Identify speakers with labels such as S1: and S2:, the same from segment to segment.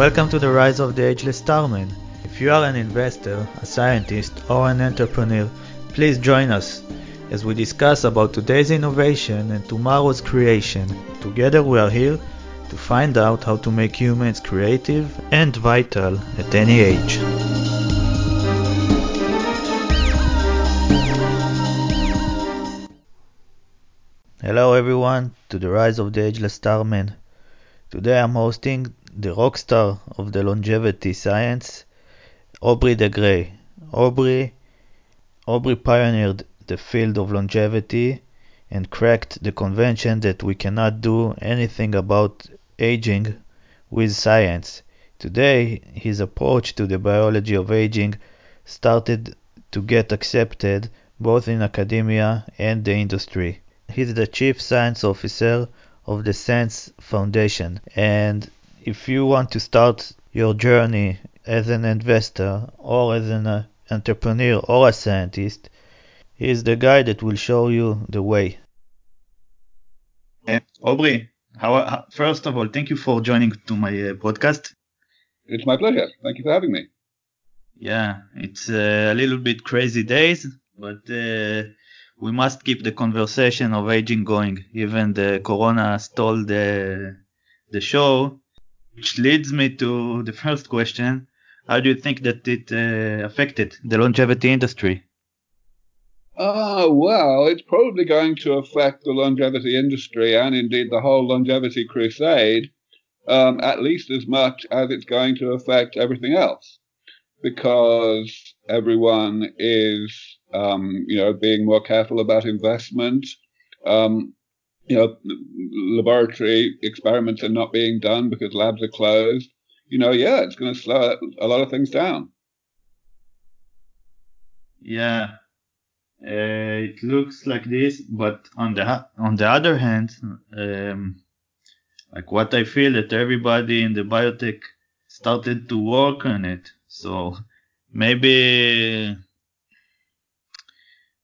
S1: Welcome to the Rise of the Ageless Starman. If you are an investor, a scientist, or an entrepreneur, please join us as we discuss about today's innovation and tomorrow's creation. Together we are here to find out how to make humans creative and vital at any age. Hello everyone to the Rise of the Ageless Starman. Today I'm hosting the rock star of the longevity science, Aubrey de Grey. Aubrey, Aubrey pioneered the field of longevity and cracked the convention that we cannot do anything about aging with science. Today, his approach to the biology of aging started to get accepted both in academia and the industry. He's the chief science officer of the SENS Foundation. And if you want to start your journey as an investor or as an uh, entrepreneur or a scientist, he is the guy that will show you the way. Uh, Aubrey, how, first of all, thank you for joining to my uh, podcast.
S2: It's my pleasure. Thank you for having me.
S1: Yeah, it's uh, a little bit crazy days, but uh, we must keep the conversation of aging going. Even the corona stole the the show, which leads me to the first question: How do you think that it uh, affected the longevity industry?
S2: Oh, well, it's probably going to affect the longevity industry and indeed the whole longevity crusade um, at least as much as it's going to affect everything else because everyone is um, you know, being more careful about investment. Um, you know, laboratory experiments are not being done because labs are closed. You know, yeah, it's going to slow a lot of things down.
S1: Yeah, uh, it looks like this, but on the on the other hand, um, like what I feel that everybody in the biotech started to work on it. So maybe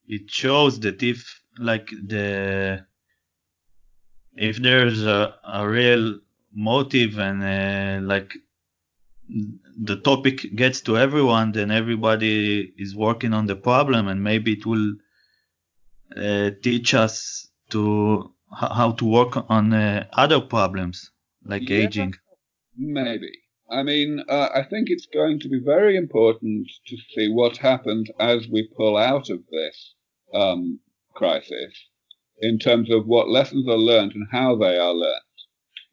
S1: it shows that if like the if there's a, a real motive and uh, like the topic gets to everyone then everybody is working on the problem and maybe it will uh, teach us to how to work on uh, other problems like yeah, aging.
S2: Maybe. I mean, uh, I think it's going to be very important to see what happens as we pull out of this um, crisis in terms of what lessons are learned and how they are learned.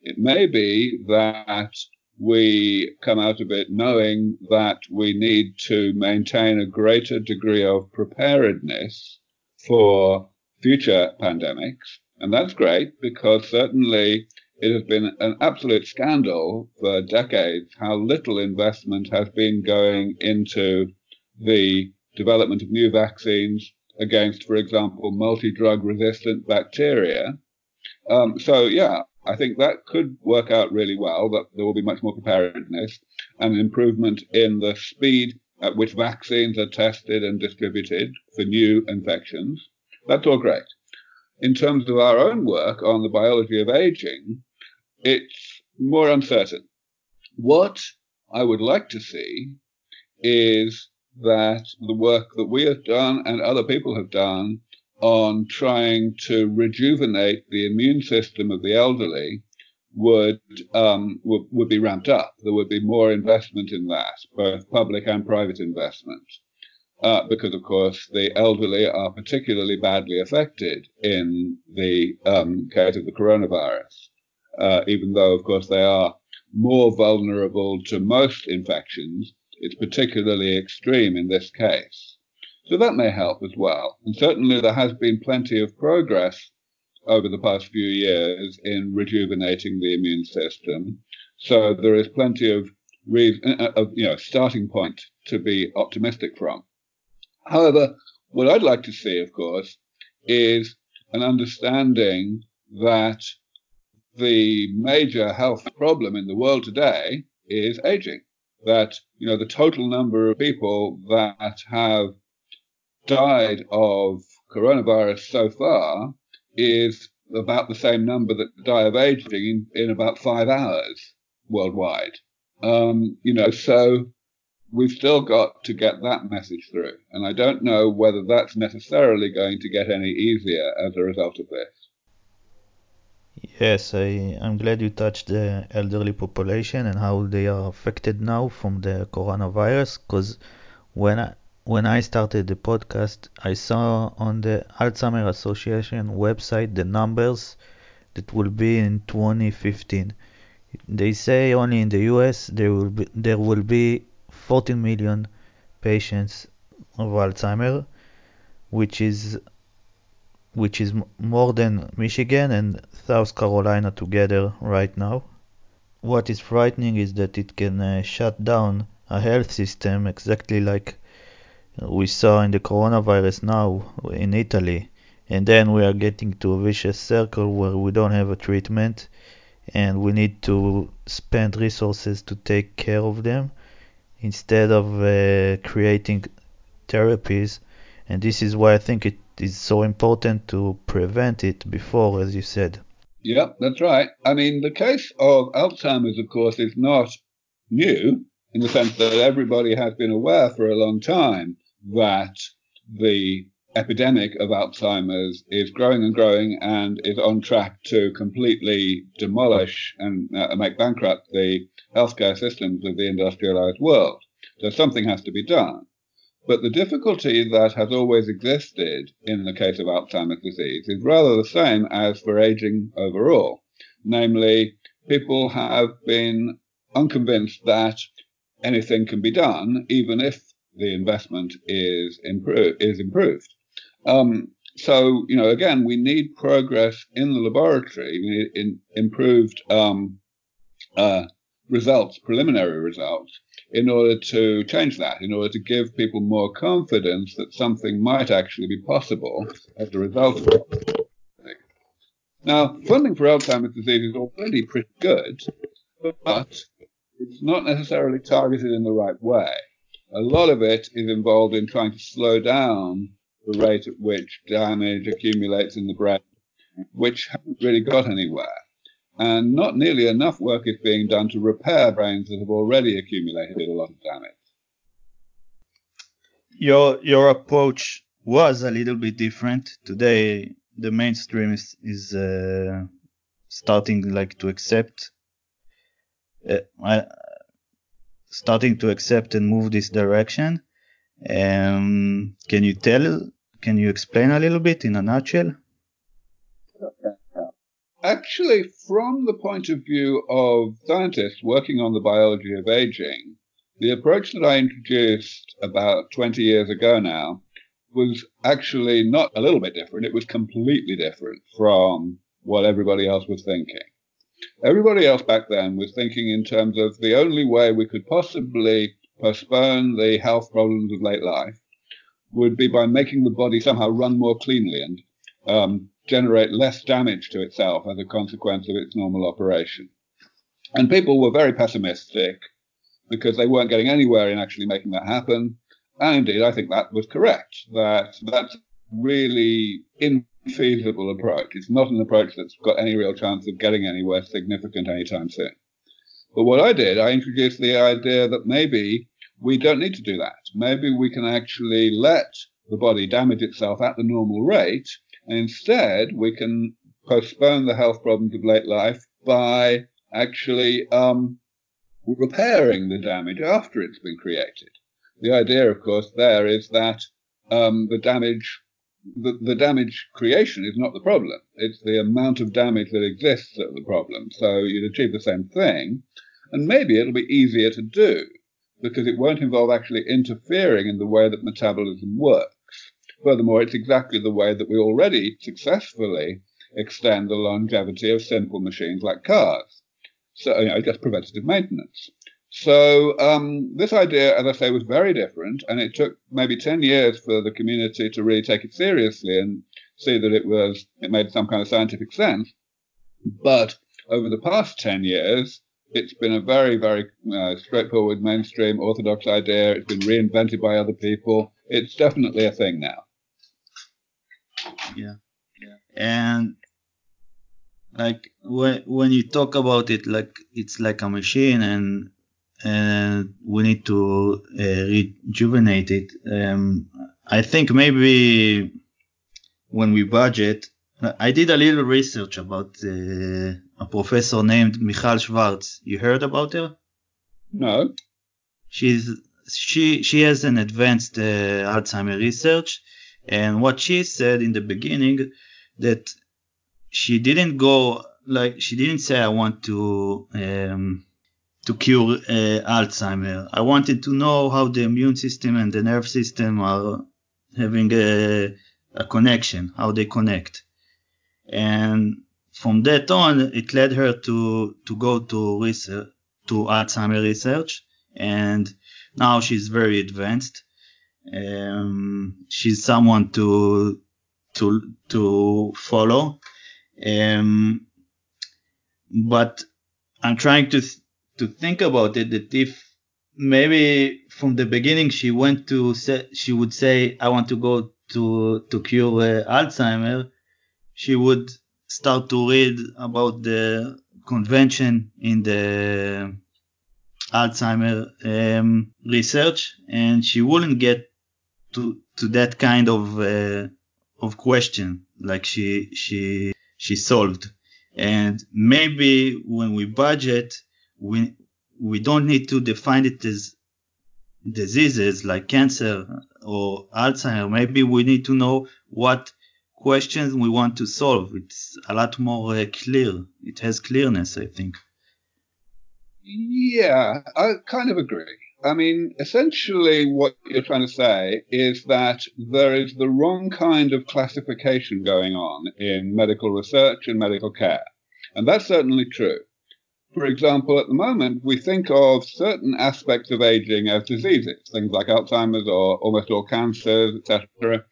S2: It may be that we come out of it knowing that we need to maintain a greater degree of preparedness for future pandemics. And that's great because certainly it has been an absolute scandal for decades how little investment has been going into the development of new vaccines, against, for example, multi-drug resistant bacteria. Um, so yeah, I think that could work out really well, that there will be much more preparedness and improvement in the speed at which vaccines are tested and distributed for new infections. That's all great. In terms of our own work on the biology of aging, it's more uncertain. What I would like to see is that the work that we have done and other people have done on trying to rejuvenate the immune system of the elderly would, um, would, would be ramped up. There would be more investment in that, both public and private investment. Uh, because of course the elderly are particularly badly affected in the um, case of the coronavirus, uh, even though of course they are more vulnerable to most infections it's particularly extreme in this case. So that may help as well. And certainly there has been plenty of progress over the past few years in rejuvenating the immune system. So there is plenty of, reason, uh, of you know, starting point to be optimistic from. However, what I'd like to see, of course, is an understanding that the major health problem in the world today is aging that you know the total number of people that have died of coronavirus so far is about the same number that die of aging in, in about five hours worldwide. Um, you know, so we've still got to get that message through. And I don't know whether that's necessarily going to get any easier as a result of this.
S1: Yes, I, I'm glad you touched the elderly population and how they are affected now from the coronavirus. Because when I, when I started the podcast, I saw on the Alzheimer Association website the numbers that will be in 2015. They say only in the US there will be there will be 14 million patients of Alzheimer, which is which is more than Michigan and South Carolina together right now. What is frightening is that it can uh, shut down a health system exactly like we saw in the coronavirus now in Italy. And then we are getting to a vicious circle where we don't have a treatment and we need to spend resources to take care of them instead of uh, creating therapies. And this is why I think it is so important to prevent it before, as you said.
S2: Yep, that's right. I mean, the case of Alzheimer's, of course, is not new in the sense that everybody has been aware for a long time that the epidemic of Alzheimer's is growing and growing and is on track to completely demolish and uh, make bankrupt the healthcare systems of the industrialized world. So something has to be done. But the difficulty that has always existed in the case of Alzheimer's disease is rather the same as for aging overall. Namely, people have been unconvinced that anything can be done, even if the investment is, is improved. Um, so, you know, again, we need progress in the laboratory. We need in, improved um, uh, results, preliminary results, in order to change that, in order to give people more confidence that something might actually be possible as a result of it. Now, funding for Alzheimer's disease is already pretty good, but it's not necessarily targeted in the right way. A lot of it is involved in trying to slow down the rate at which damage accumulates in the brain, which hasn't really got anywhere. And not nearly enough work is being done to repair brains that have already accumulated a lot of damage.
S1: Your your approach was a little bit different. Today, the mainstream is, is uh, starting like to accept, uh, starting to accept and move this direction. Um, can you tell? Can you explain a little bit in a nutshell?
S2: Actually, from the point of view of scientists working on the biology of aging, the approach that I introduced about 20 years ago now was actually not a little bit different. It was completely different from what everybody else was thinking. Everybody else back then was thinking in terms of the only way we could possibly postpone the health problems of late life would be by making the body somehow run more cleanly and um, generate less damage to itself as a consequence of its normal operation. And people were very pessimistic because they weren't getting anywhere in actually making that happen. And indeed, I think that was correct. That that's really infeasible approach. It's not an approach that's got any real chance of getting anywhere significant anytime soon. But what I did, I introduced the idea that maybe we don't need to do that. Maybe we can actually let the body damage itself at the normal rate, and instead we can postpone the health problems of late life by actually um, repairing the damage after it's been created. The idea, of course, there is that um, the damage the, the damage creation is not the problem. It's the amount of damage that exists that's the problem. So you'd achieve the same thing, and maybe it'll be easier to do because it won't involve actually interfering in the way that metabolism works. Furthermore, it's exactly the way that we already successfully extend the longevity of simple machines like cars. So, you know, just preventative maintenance. So um, this idea, as I say, was very different, and it took maybe 10 years for the community to really take it seriously and see that it was it made some kind of scientific sense. But over the past 10 years, it's been a very, very uh, straightforward, mainstream, orthodox idea. It's been reinvented by other people. It's definitely a thing now.
S1: Yeah, yeah. And like when when you talk about it, like it's like a machine, and and we need to uh, rejuvenate it. Um, I think maybe when we budget, I did a little research about uh, a professor named Michal Schwartz. You heard about her?
S2: No.
S1: She's she she has an advanced uh, Alzheimer research, and what she said in the beginning that she didn't go like she didn't say I want to um, to cure uh, Alzheimer. I wanted to know how the immune system and the nerve system are having a, a connection, how they connect, and from that on, it led her to to go to research to Alzheimer research, and now she's very advanced. Um, she's someone to to to follow. Um, but I'm trying to th- to think about it that if maybe from the beginning she went to say, she would say I want to go to to cure uh, Alzheimer, she would start to read about the convention in the Alzheimer um, research, and she wouldn't get to that kind of uh, of question like she she she solved. And maybe when we budget, we we don't need to define it as diseases like cancer or Alzheimer. Maybe we need to know what questions we want to solve. It's a lot more uh, clear. It has clearness, I think.
S2: Yeah, I kind of agree. I mean, essentially, what you're trying to say is that there is the wrong kind of classification going on in medical research and medical care. And that's certainly true. For example, at the moment, we think of certain aspects of aging as diseases, things like Alzheimer's or almost all cancers, etc.,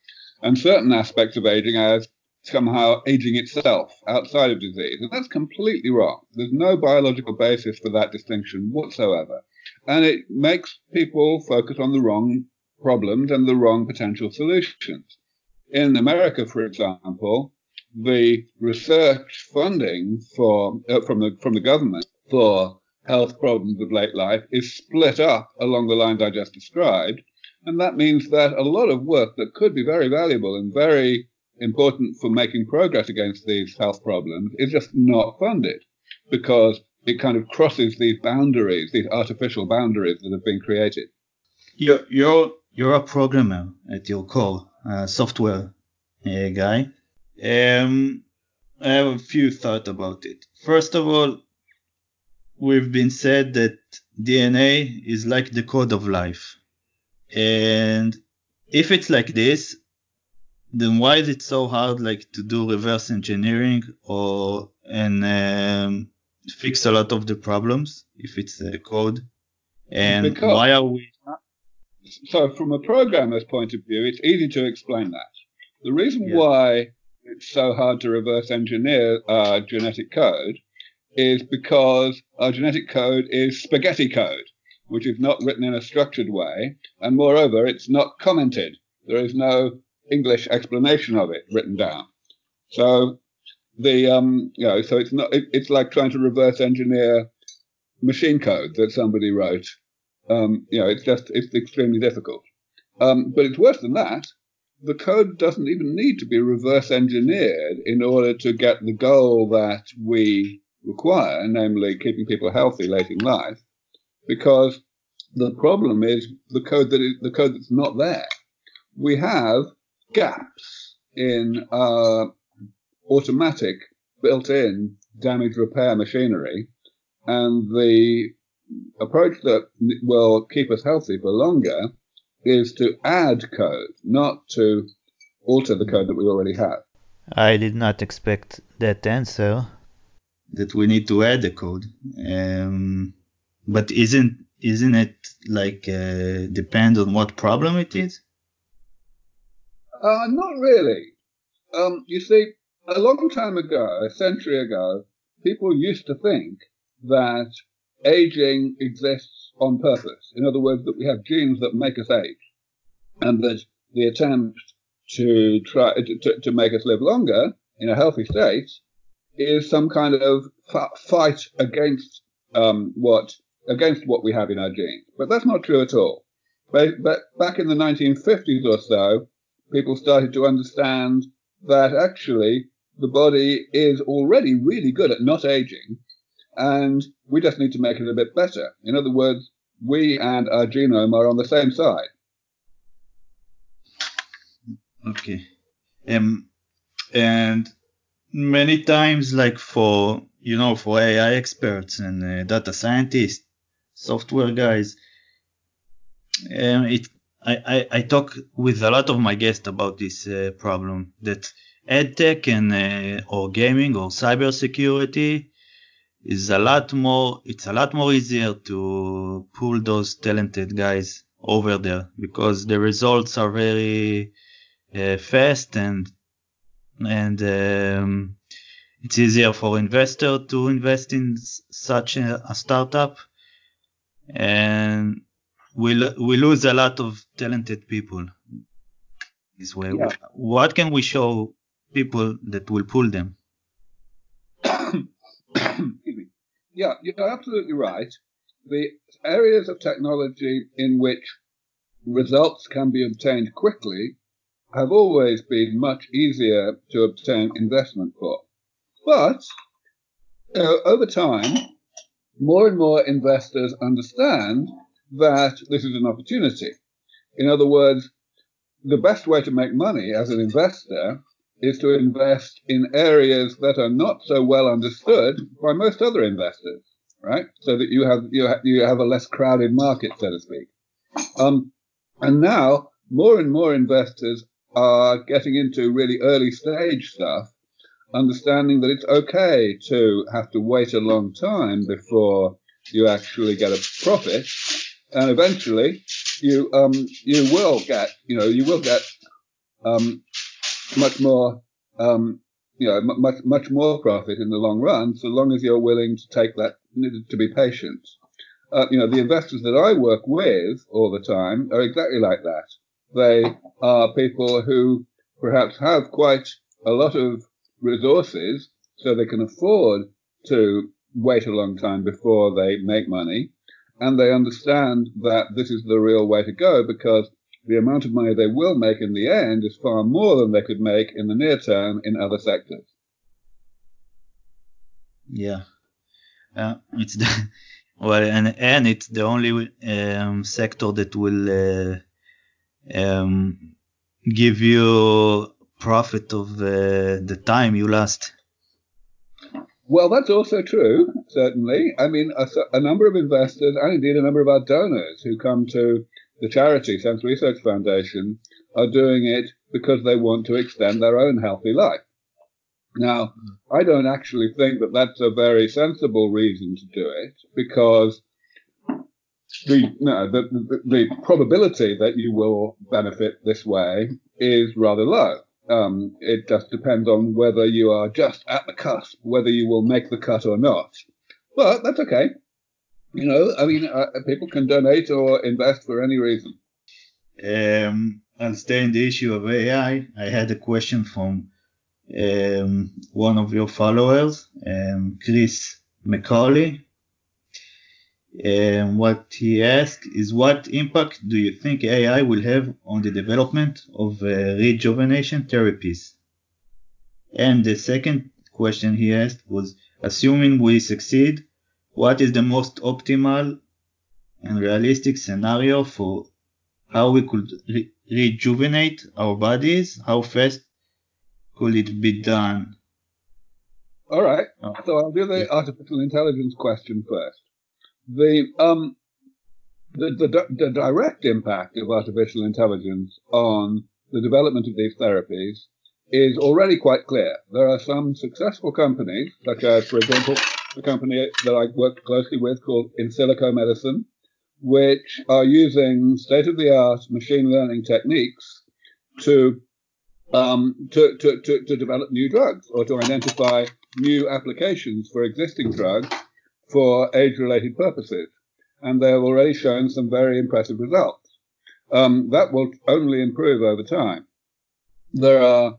S2: and certain aspects of aging as somehow aging itself outside of disease. And that's completely wrong. There's no biological basis for that distinction whatsoever. And it makes people focus on the wrong problems and the wrong potential solutions. In America, for example, the research funding for uh, from the from the government for health problems of late life is split up along the lines I just described, and that means that a lot of work that could be very valuable and very important for making progress against these health problems is just not funded because it kind of crosses these boundaries, these artificial boundaries that have been created.
S1: You're you're you're a programmer at your core, a software uh, guy. Um, I have a few thoughts about it. First of all, we've been said that DNA is like the code of life, and if it's like this, then why is it so hard like to do reverse engineering or and um, fix a lot of the problems if it's a code and because, why are we
S2: so from a programmer's point of view it's easy to explain that the reason yeah. why it's so hard to reverse engineer uh, genetic code is because our genetic code is spaghetti code which is not written in a structured way and moreover it's not commented there is no English explanation of it written down. So the um, you know, so it's not it, it's like trying to reverse engineer machine code that somebody wrote. Um, you know, it's just it's extremely difficult. Um, but it's worse than that. The code doesn't even need to be reverse engineered in order to get the goal that we require, namely keeping people healthy late in life, because the problem is the code that is the code that's not there. We have gaps in uh, automatic built-in damage repair machinery, and the approach that will keep us healthy for longer is to add code, not to alter the code that we already have.
S1: I did not expect that answer. That we need to add the code, um, but isn't isn't it like uh, depend on what problem it is?
S2: Uh, not really. Um, you see, a long time ago, a century ago, people used to think that aging exists on purpose. In other words, that we have genes that make us age, and that the attempt to try to, to make us live longer in a healthy state is some kind of fight against um, what against what we have in our genes. But that's not true at all. But, but back in the 1950s or so, people started to understand that actually the body is already really good at not aging, and we just need to make it a bit better. In other words, we and our genome are on the same side.
S1: Okay. Um, and many times, like for you know, for AI experts and uh, data scientists, software guys, um, it I, I, I talk with a lot of my guests about this uh, problem that edtech and uh, or gaming or cybersecurity is a lot more it's a lot more easier to pull those talented guys over there because the results are very uh, fast and and um, it's easier for investor to invest in such a, a startup and we we lose a lot of talented people this way yeah. what can we show people that will pull them
S2: yeah you're absolutely right the areas of technology in which results can be obtained quickly have always been much easier to obtain investment for. But uh, over time, more and more investors understand that this is an opportunity. In other words, the best way to make money as an investor is to invest in areas that are not so well understood by most other investors, right? So that you have you have, you have a less crowded market, so to speak. Um, and now more and more investors are getting into really early stage stuff, understanding that it's okay to have to wait a long time before you actually get a profit, and eventually you um you will get you know you will get um much more um you know much much more profit in the long run, so long as you're willing to take that to be patient. Uh, you know the investors that I work with all the time are exactly like that. They are people who perhaps have quite a lot of resources so they can afford to wait a long time before they make money. And they understand that this is the real way to go because the amount of money they will make in the end is far more than they could make in the near term in other sectors.
S1: Yeah. Uh, it's the, well, and, and it's the only um, sector that will uh, um, give you profit of uh, the time you lost.
S2: Well, that's also true, certainly. I mean, a, a, number of investors and indeed a number of our donors who come to the charity, SENS Research Foundation, are doing it because they want to extend their own healthy life. Now, I don't actually think that that's a very sensible reason to do it because the, no, the, the, the, probability that you will benefit this way is rather low. Um, it just depends on whether you are just at the cusp, whether you will make the cut or not. But that's okay. You know, I mean, uh, people can donate or invest for any reason.
S1: Um, I'll the issue of AI. I had a question from um, one of your followers, um, Chris McCauley, and what he asked is what impact do you think AI will have on the development of uh, rejuvenation therapies? And the second question he asked was assuming we succeed, what is the most optimal and realistic scenario for how we could re- rejuvenate our bodies? How fast could it be done?
S2: All right. Oh. So I'll do the yeah. artificial intelligence question first the um the, the, the direct impact of artificial intelligence on the development of these therapies is already quite clear. There are some successful companies, such as, for example, the company that I work closely with called Insilico Medicine, which are using state-of-the-art machine learning techniques to, um, to, to, to, to develop new drugs or to identify new applications for existing drugs for age-related purposes, and they have already shown some very impressive results. Um, that will only improve over time. There are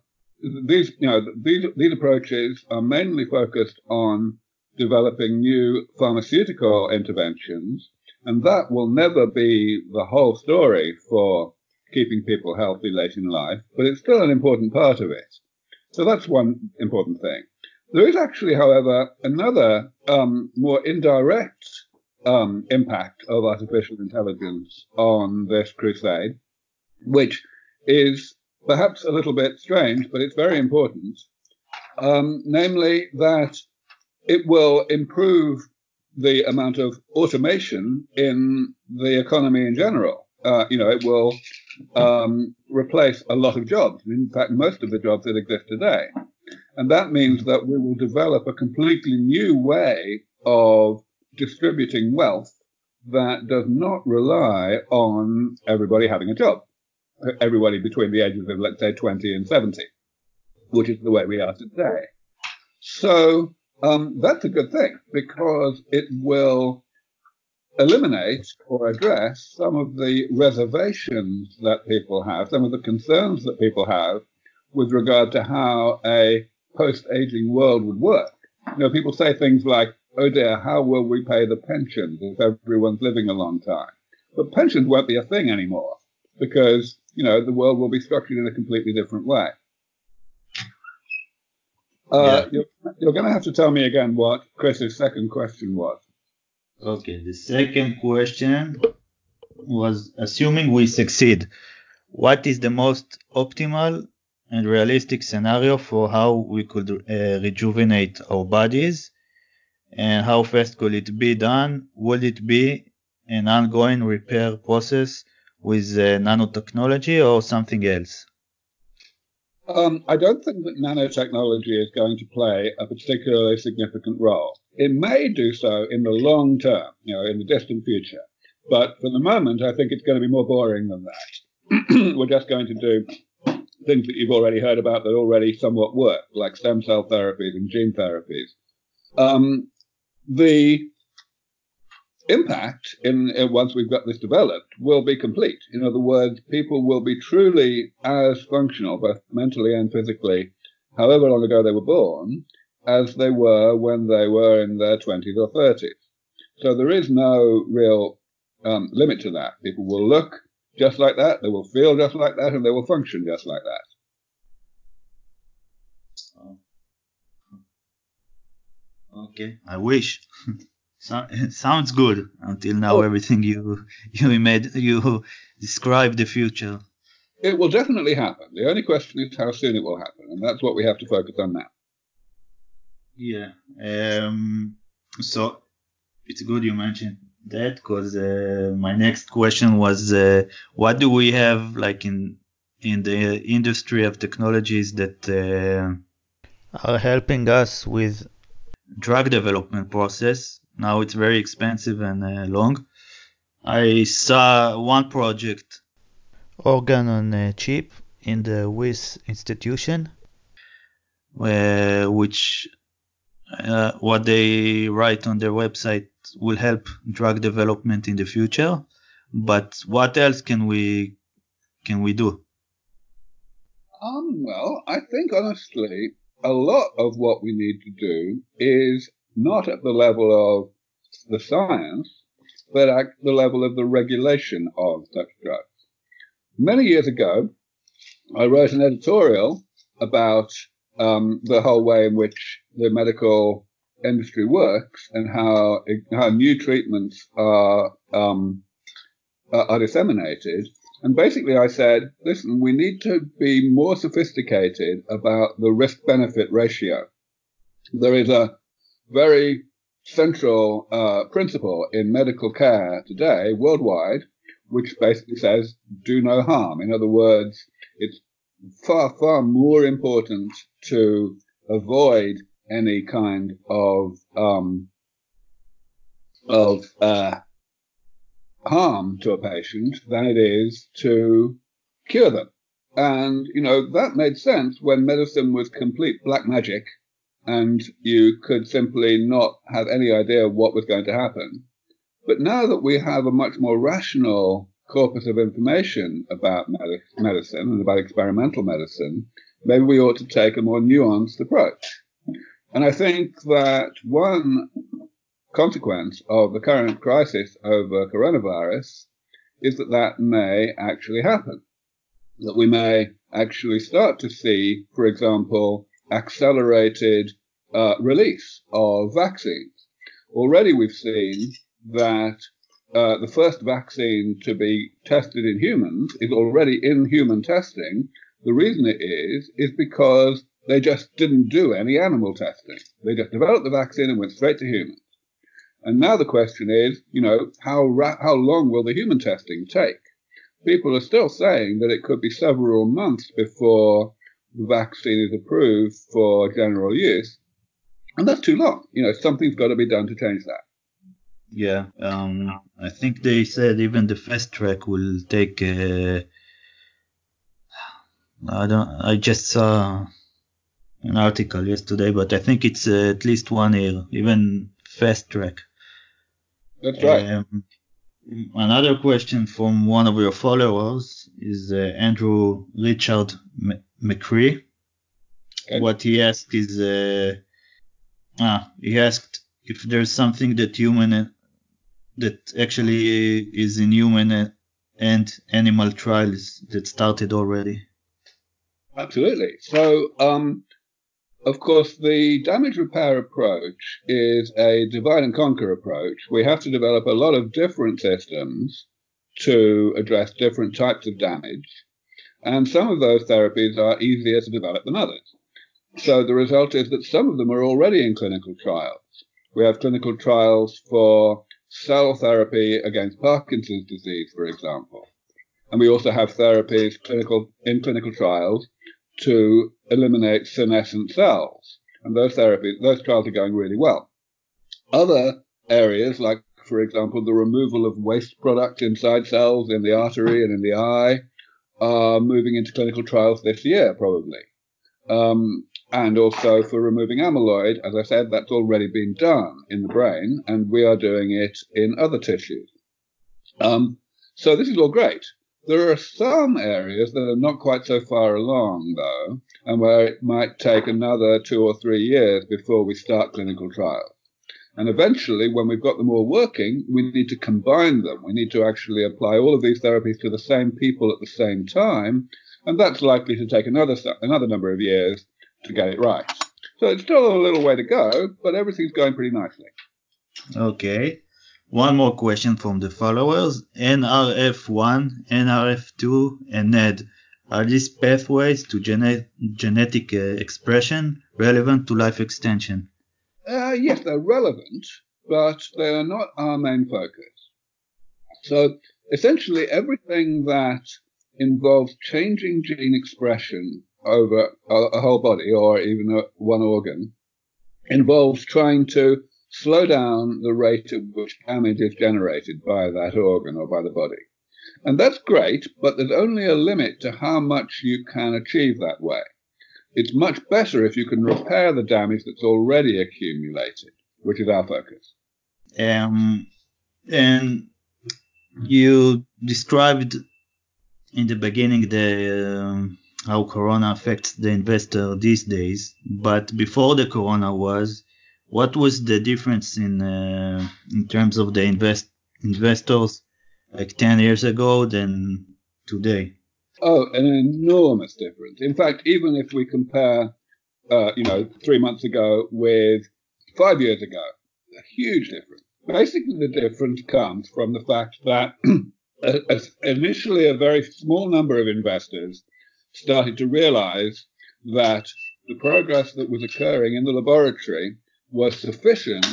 S2: these, you know, these these approaches are mainly focused on developing new pharmaceutical interventions, and that will never be the whole story for keeping people healthy late in life, but it's still an important part of it. So that's one important thing. There is actually, however, another um, more indirect um, impact of artificial intelligence on this crusade, which is perhaps a little bit strange, but it's very important. Um, namely, that it will improve the amount of automation in the economy in general. Uh, you know, it will um, replace a lot of jobs. In fact, most of the jobs that exist today. And that means that we will develop a completely new way of distributing wealth that does not rely on everybody having a job. Everybody between the ages of, let's say, 20 and 70, which is the way we are today. So um, that's a good thing because it will eliminate or address some of the reservations that people have, some of the concerns that people have with regard to how a post-aging world would work. You know, people say things like, oh dear, how will we pay the pensions if everyone's living a long time? But pensions won't be a thing anymore because, you know, the world will be structured in a completely different way. Uh, yeah. You're, you're going to have to tell me again what Chris's second question was.
S1: Okay, the second question was assuming we succeed, what is the most optimal and realistic scenario for how we could uh, rejuvenate our bodies and how fast could it be done? Would it be an ongoing repair process with uh, nanotechnology or something else?
S2: Um, I don't think that nanotechnology is going to play a particularly significant role. It may do so in the long term, you know, in the distant future. But for the moment, I think it's going to be more boring than that. We're just going to do things that you've already heard about that already somewhat work, like stem cell therapies and gene therapies. Um, the impact in, in, once we've got this developed will be complete. In other words, people will be truly as functional, both mentally and physically, however long ago they were born, as they were when they were in their 20s or 30s. So there is no real um, limit to that. People will look just like that, they will feel just like that, and they will function just like that.
S1: Okay, I wish. So, sounds good until now. Oh. Everything you you made you describe the future.
S2: It will definitely happen. The only question is how soon it will happen, and that's what we have to focus on now.
S1: Yeah. Um, so it's good you mentioned that because uh, my next question was, uh, what do we have like in in the industry of technologies that uh, are helping us with drug development process now it's very expensive and uh, long. I saw one project, organ on a chip, in the Wyss institution, uh, which uh, what they write on their website will help drug development in the future. But what else can we can we do?
S2: Um, well, I think honestly, a lot of what we need to do is not at the level of the science, but at the level of the regulation of such drugs. Many years ago, I wrote an editorial about um, the whole way in which the medical industry works and how how new treatments are um, are disseminated. And basically, I said, listen, we need to be more sophisticated about the risk benefit ratio. There is a very central uh, principle in medical care today worldwide, which basically says do no harm. In other words, it's far, far more important to avoid any kind of um, of uh, harm to a patient than it is to cure them. And, you know, that made sense when medicine was complete black magic and you could simply not have any idea what was going to happen. But now that we have a much more rational corpus of information about medicine and about experimental medicine, maybe we ought to take a more nuanced approach. And I think that one consequence of the current crisis over coronavirus is that that may actually happen. That we may actually start to see, for example, accelerated uh, release of vaccines. Already we've seen that uh, the first vaccine to be tested in humans is already in human testing. The reason it is, is because they just didn't do any animal testing. They just developed the vaccine and went straight to humans. And now the question is, you know, how ra- how long will the human testing take? People are still saying that it could be several months before the vaccine is approved for general use, and that's too long. You know, something's got to be done to change that.
S1: Yeah, um, I think they said even the fast track will take. Uh, I don't. I just saw an article yesterday, but I think it's uh, at least one year, even fast track.
S2: That's right. Um,
S1: another question from one of your followers is uh, Andrew Richard M- McCree. Okay. What he asked is, uh, ah, he asked if there's something that human that actually is in human and animal trials that started already.
S2: Absolutely. So, um, of course, the damage repair approach is a divide and conquer approach. We have to develop a lot of different systems to address different types of damage. And some of those therapies are easier to develop than others. So the result is that some of them are already in clinical trials. We have clinical trials for cell therapy against Parkinson's disease, for example. And we also have therapies clinical, in clinical trials to eliminate senescent cells. And those therapies, those trials are going really well. Other areas, like, for example, the removal of waste product inside cells in the artery and in the eye, are moving into clinical trials this year, probably. Um, and also for removing amyloid, as I said, that's already been done in the brain, and we are doing it in other tissues. Um, so this is all great. There are some areas that are not quite so far along, though, and where it might take another two or three years before we start clinical trials. And eventually, when we've got them all working, we need to combine them. We need to actually apply all of these therapies to the same people at the same time, and that's likely to take another another number of years to get it right. So it's still a little way to go, but everything's going pretty nicely.
S1: Okay. One more question from the followers. NRF1, NRF2, and NED. Are these pathways to gene- genetic uh, expression relevant to life extension?
S2: Uh, yes, they're relevant, but they are not our main focus. So essentially, everything that involves changing gene expression over a, a whole body or even a, one organ involves trying to slow down the rate at which damage is generated by that organ or by the body. And that's great, but there's only a limit to how much you can achieve that way. It's much better if you can repair the damage that's already accumulated, which is our focus.
S1: Um, and you described in the beginning the um, how Corona affects the investor these days, but before the Corona was, what was the difference in uh, in terms of the invest investors like 10 years ago than today?
S2: Oh, an enormous difference. In fact, even if we compare, uh, you know, three months ago with five years ago, a huge difference. Basically, the difference comes from the fact that initially a very small number of investors started to realize that the progress that was occurring in the laboratory was sufficient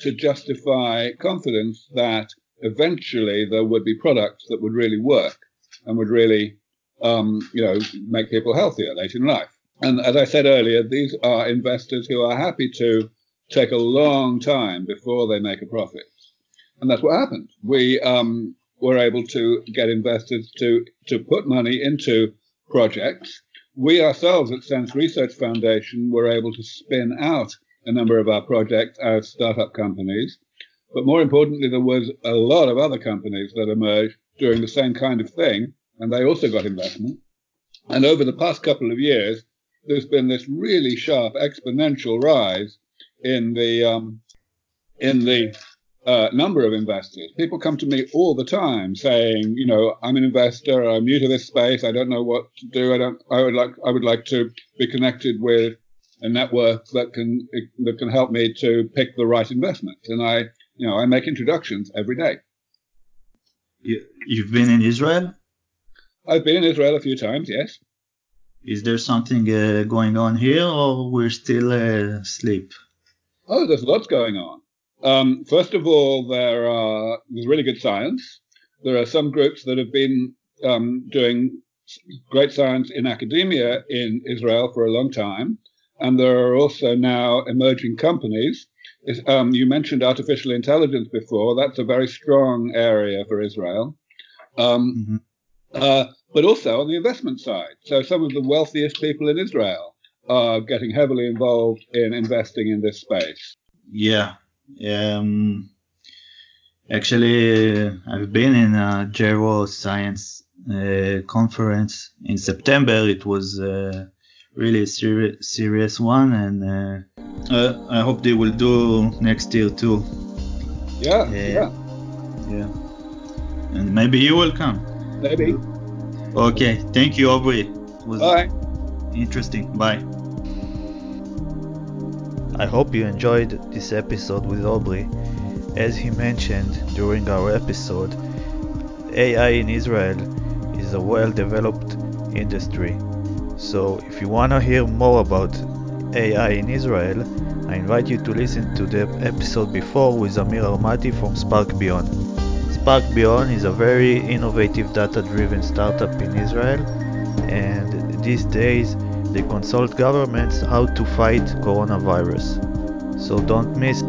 S2: to justify confidence that eventually there would be products that would really work and would really, um, you know, make people healthier later in life. And as I said earlier, these are investors who are happy to take a long time before they make a profit. And that's what happened. We um, were able to get investors to, to put money into projects. We ourselves at SENS Research Foundation were able to spin out a number of our projects as startup companies. But more importantly, there was a lot of other companies that emerged doing the same kind of thing, and they also got investment. And over the past couple of years, there's been this really sharp exponential rise in the um, in the uh, number of investors. People come to me all the time saying, you know, I'm an investor. I'm new to this space. I don't know what to do. I don't. I would like. I would like to be connected with a network that can that can help me to pick the right investment. And I, you know, I make introductions every day.
S1: You, you've been in Israel.
S2: I've been in Israel a few times. Yes.
S1: Is there something uh, going on here, or we're still uh, asleep?
S2: Oh, there's lots going on. Um, first of all, there are there's really good science. There are some groups that have been um, doing great science in academia in Israel for a long time, and there are also now emerging companies. Um, you mentioned artificial intelligence before. That's a very strong area for Israel. Um, mm-hmm. Uh, but also on the investment side. So some of the wealthiest people in Israel are getting heavily involved in investing in this space.
S1: Yeah. Um, actually, I've been in a geroscience uh, conference in September. It was uh, really a seri- serious one, and uh, uh, I hope they will do next year too.
S2: Yeah, yeah,
S1: yeah. And maybe you will come.
S2: Maybe.
S1: Okay, thank you, Aubrey.
S2: It was Bye.
S1: interesting. Bye. I hope you enjoyed this episode with Aubrey. As he mentioned during our episode, AI in Israel is a well developed industry. So, if you want to hear more about AI in Israel, I invite you to listen to the episode before with Amir Armati from Spark Beyond. Spark Beyond is a very innovative data driven startup in Israel, and these days they consult governments how to fight coronavirus. So don't miss